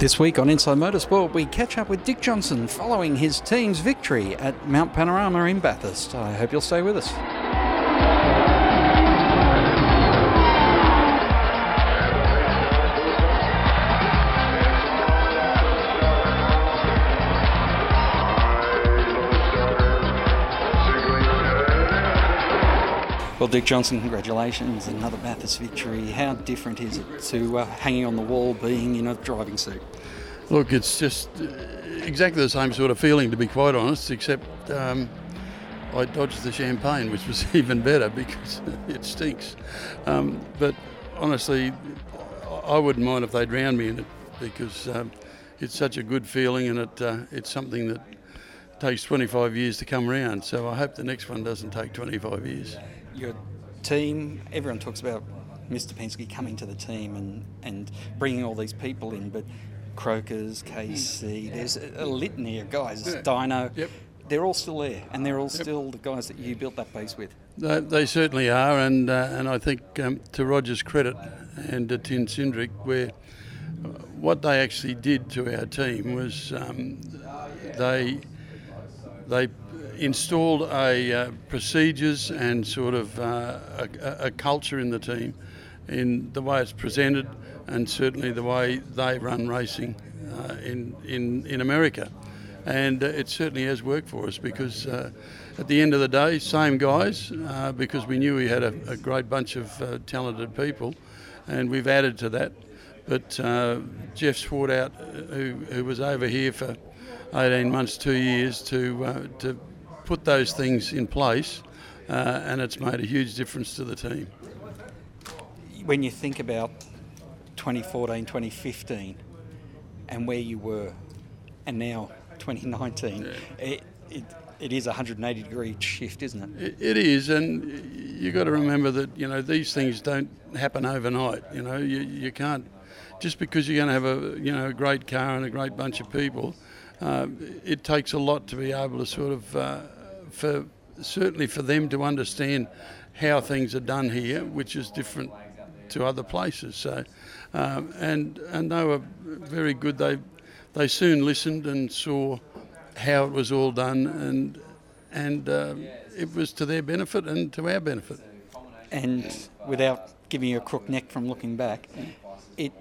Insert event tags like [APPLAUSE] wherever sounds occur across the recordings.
This week on Inside Motorsport, we catch up with Dick Johnson following his team's victory at Mount Panorama in Bathurst. I hope you'll stay with us. Well, Dick Johnson, congratulations. Another Bathurst victory. How different is it to uh, hanging on the wall being in a driving suit? Look, it's just uh, exactly the same sort of feeling, to be quite honest, except um, I dodged the champagne, which was [LAUGHS] even better because [LAUGHS] it stinks. Um, but honestly, I wouldn't mind if they drowned me in it because um, it's such a good feeling and it, uh, it's something that takes 25 years to come around. So I hope the next one doesn't take 25 years your team, everyone talks about Mr. Penske coming to the team and, and bringing all these people in, but Croakers, KC, there's a, a litany of guys, yeah. Dyno. Yep. They're all still there, and they're all yep. still the guys that you built that base with. They, they certainly are, and uh, and I think um, to Roger's credit and to Tim Cindric, where uh, what they actually did to our team was um, they they installed a uh, procedures and sort of uh, a, a, culture in the team in the way it's presented and certainly the way they run racing uh, in, in, in America. And uh, it certainly has worked for us because uh, at the end of the day, same guys, uh, because we knew we had a, a great bunch of talented people and we've added to that. But Jeff Swartout, who, who was over here for 18 months, two years to, to put those things in place, uh, and it's made a huge difference to the team. When you think about 2014, 2015, and where you were, and now 2019, yeah. it, it, it is a 180 degree shift, isn't it? It is, and you've got to remember that you know these things don't happen overnight. You know, you, you can't just because you're going to have a you know a great car and a great bunch of people. Uh, it takes a lot to be able to sort of uh, for certainly for them to understand how things are done here, which is different to other places. So, um, and and they were very good. They they soon listened and saw how it was all done, and and uh, it was to their benefit and to our benefit. And without giving you a crook neck from looking back, it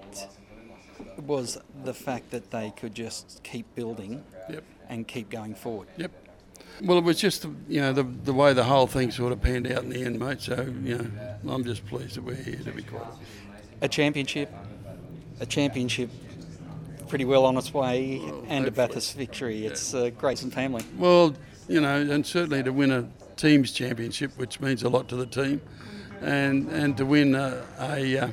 was the fact that they could just keep building yep. and keep going forward. Yep. Well, it was just you know the the way the whole thing sort of panned out in the end, mate. So you know, I'm just pleased that we're here to be quite. A championship, a championship, pretty well on its way, well, and a Bathurst victory. Yeah. It's uh, great and family. Well, you know, and certainly to win a teams championship, which means a lot to the team, and and to win a, a uh,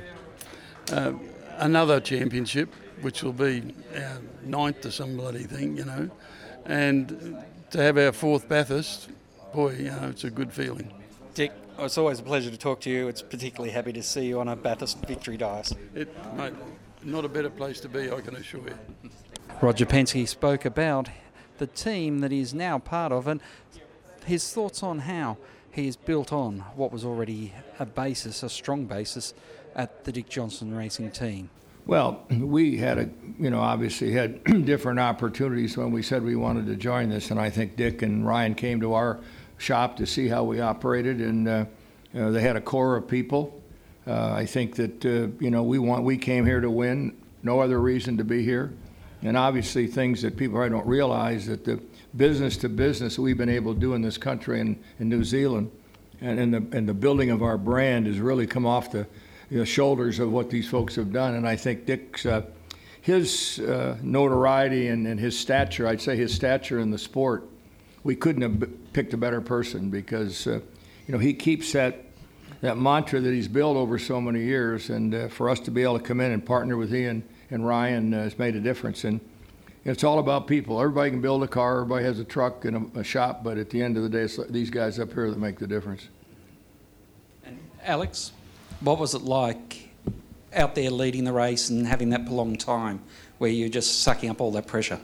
uh, another championship, which will be our ninth or some bloody thing, you know, and to have our fourth Bathurst, boy, you know, it's a good feeling. Dick, oh, it's always a pleasure to talk to you. It's particularly happy to see you on a Bathurst victory dais. It, mate, not a better place to be, I can assure you. Roger Penske spoke about the team that he's now part of and his thoughts on how he has built on what was already a basis, a strong basis, at the Dick Johnson Racing team. Well, we had a, you know, obviously had [CLEARS THROAT] different opportunities when we said we wanted to join this, and I think Dick and Ryan came to our shop to see how we operated, and uh, you know, they had a core of people. Uh, I think that uh, you know we want we came here to win. No other reason to be here, and obviously things that people probably don't realize that the business to business we've been able to do in this country and in New Zealand, and in the and the building of our brand has really come off the the shoulders of what these folks have done. And I think Dick's uh, his uh, notoriety and, and, his stature, I'd say his stature in the sport, we couldn't have picked a better person because uh, you know he keeps that that mantra that he's built over so many years, and uh, for us to be able to come in and partner with Ian and Ryan uh, has made a difference. And it's all about people. Everybody can build a car, everybody has a truck and a, a shop, but at the end of the day, it's these guys up here that make the difference. And Alex, what was it like out there leading the race and having that prolonged time where you're just sucking up all that pressure?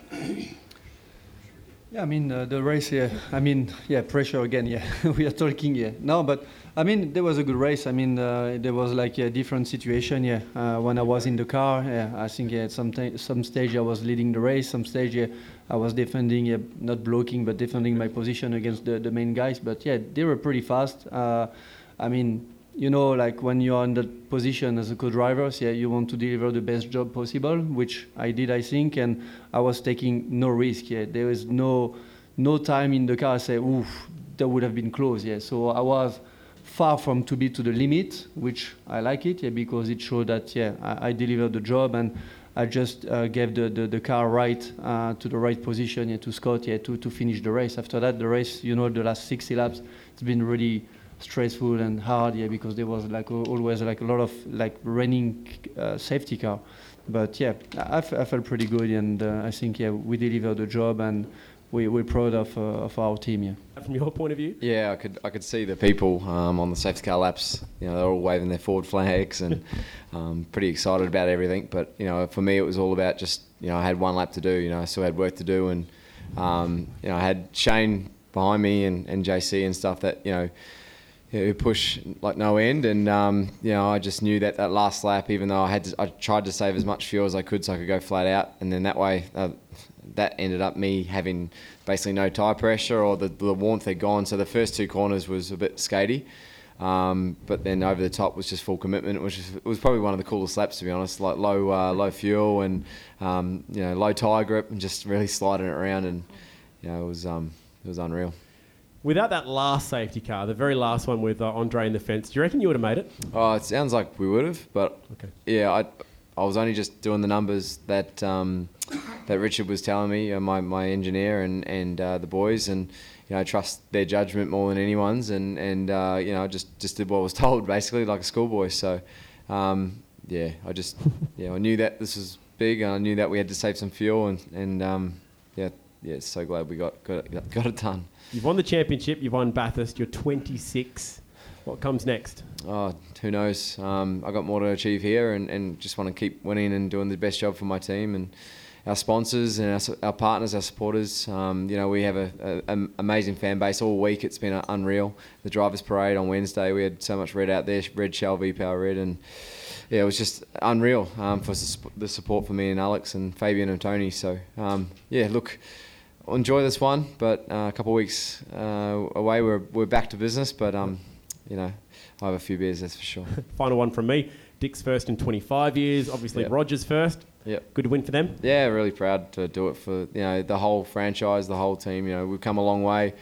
Yeah, I mean uh, the race. Yeah, I mean yeah, pressure again. Yeah, [LAUGHS] we are talking. Yeah, no, but I mean there was a good race. I mean uh, there was like a different situation. Yeah, uh, when I was in the car, yeah, I think yeah, at some t- some stage I was leading the race. Some stage yeah, I was defending, yeah, not blocking, but defending my position against the, the main guys. But yeah, they were pretty fast. Uh, I mean you know, like when you are in that position as a co-driver, yeah, you want to deliver the best job possible, which I did, I think, and I was taking no risk. Yeah, there was no no time in the car. I say, oof, that would have been close. Yeah, so I was far from to be to the limit, which I like it, yeah, because it showed that yeah, I, I delivered the job and. I just uh, gave the, the, the, car right uh, to the right position yeah, to Scott yeah, to, to finish the race. After that, the race, you know, the last 60 laps, it's been really stressful and hard, yeah, because there was like always like a lot of like running uh, safety car. But yeah, I, felt pretty good, and uh, I think yeah, we delivered the job, and we, we're proud of, uh, of our team. Yeah. From your point of view? Yeah, I could I could see the people um, on the safety car laps. You know, they're all waving their forward flags and [LAUGHS] um, pretty excited about everything. But you know, for me, it was all about just you know I had one lap to do. You know, I still had work to do, and um, you know I had Shane behind me and, and JC and stuff that you know who push like no end. And um, you know, I just knew that that last lap, even though I had to, I tried to save as much fuel as I could so I could go flat out, and then that way. Uh, that ended up me having basically no tyre pressure or the, the warmth had gone. So the first two corners was a bit skatey. Um, but then over the top was just full commitment, which was, it was probably one of the coolest laps to be honest. Like low uh, low fuel and um, you know low tyre grip and just really sliding it around and you know it was um, it was unreal. Without that last safety car, the very last one with uh, Andre in the fence, do you reckon you would have made it? Oh, it sounds like we would have, but okay. yeah, I, I was only just doing the numbers that um, that Richard was telling me, uh, my, my engineer and and uh, the boys, and you know, I trust their judgment more than anyone's, and and uh, you know, just just did what I was [LAUGHS] told, basically like a schoolboy. So, um, yeah, I just yeah, I knew that this was big, and I knew that we had to save some fuel, and and um, yeah, yeah, so glad we got got it, got it done. You've won the championship. You've won Bathurst. You're 26. What comes next? Oh, who knows? Um, I got more to achieve here, and, and just want to keep winning and doing the best job for my team and our sponsors and our, our partners, our supporters. Um, you know, we have an amazing fan base all week. It's been unreal. The drivers' parade on Wednesday, we had so much red out there, red shell, V Power red, and yeah, it was just unreal um, for the support for me and Alex and Fabian and Tony. So um, yeah, look enjoy this one, but uh, a couple of weeks uh, away, we're, we're back to business. But um, you know, I have a few beers, that's for sure. [LAUGHS] Final one from me. Dick's first in 25 years. Obviously, yep. Rogers first. Yep. Good win for them. Yeah, really proud to do it for you know the whole franchise, the whole team. You know, we've come a long way.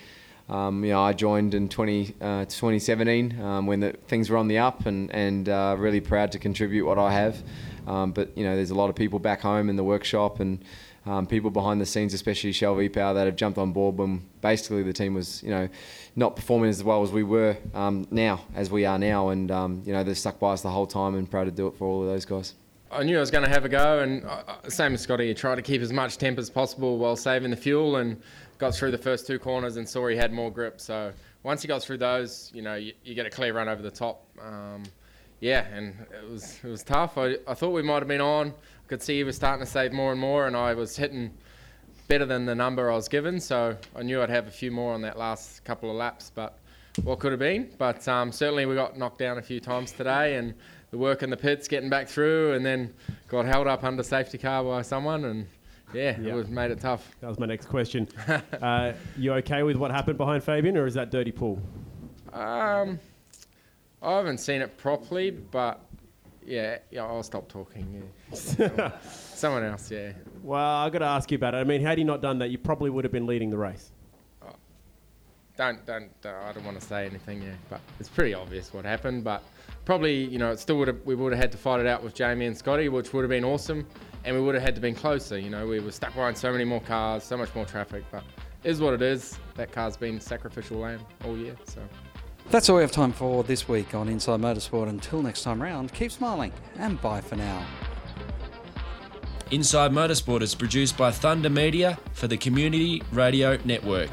Um, you know, I joined in 20, uh, 2017 um, when the, things were on the up, and and uh, really proud to contribute what I have. Um, but you know, there's a lot of people back home in the workshop and um, people behind the scenes, especially Shell V-Power, that have jumped on board when basically the team was, you know, not performing as well as we were um, now, as we are now, and um, you know they're stuck by us the whole time, and proud to do it for all of those guys. I knew I was going to have a go, and uh, uh, same as Scotty, try to keep as much temp as possible while saving the fuel, and got through the first two corners and saw he had more grip. So once he got through those, you know, you, you get a clear run over the top. Um, yeah, and it was it was tough. I, I thought we might have been on I could see he was starting to save more and more, and I was hitting better than the number I was given. So I knew I'd have a few more on that last couple of laps, but what could have been. But um, certainly we got knocked down a few times today, and the work in the pits, getting back through, and then got held up under safety car by someone, and yeah, yep. it was made it tough. That was my next question. [LAUGHS] uh, you okay with what happened behind Fabian, or is that dirty pool? Um, I haven't seen it properly, but yeah, yeah, I'll stop talking. Yeah. [LAUGHS] Someone else, yeah. Well, I've got to ask you about it. I mean, had he not done that, you probably would have been leading the race. Oh, don't, don't, I don't want to say anything, yeah. But it's pretty obvious what happened. But probably, you know, it still would have, we would have had to fight it out with Jamie and Scotty, which would have been awesome. And we would have had to been closer. You know, we were stuck behind so many more cars, so much more traffic. But it is what it is. That car's been sacrificial lamb all year, so. That's all we have time for this week on Inside Motorsport. Until next time round, keep smiling and bye for now. Inside Motorsport is produced by Thunder Media for the Community Radio Network.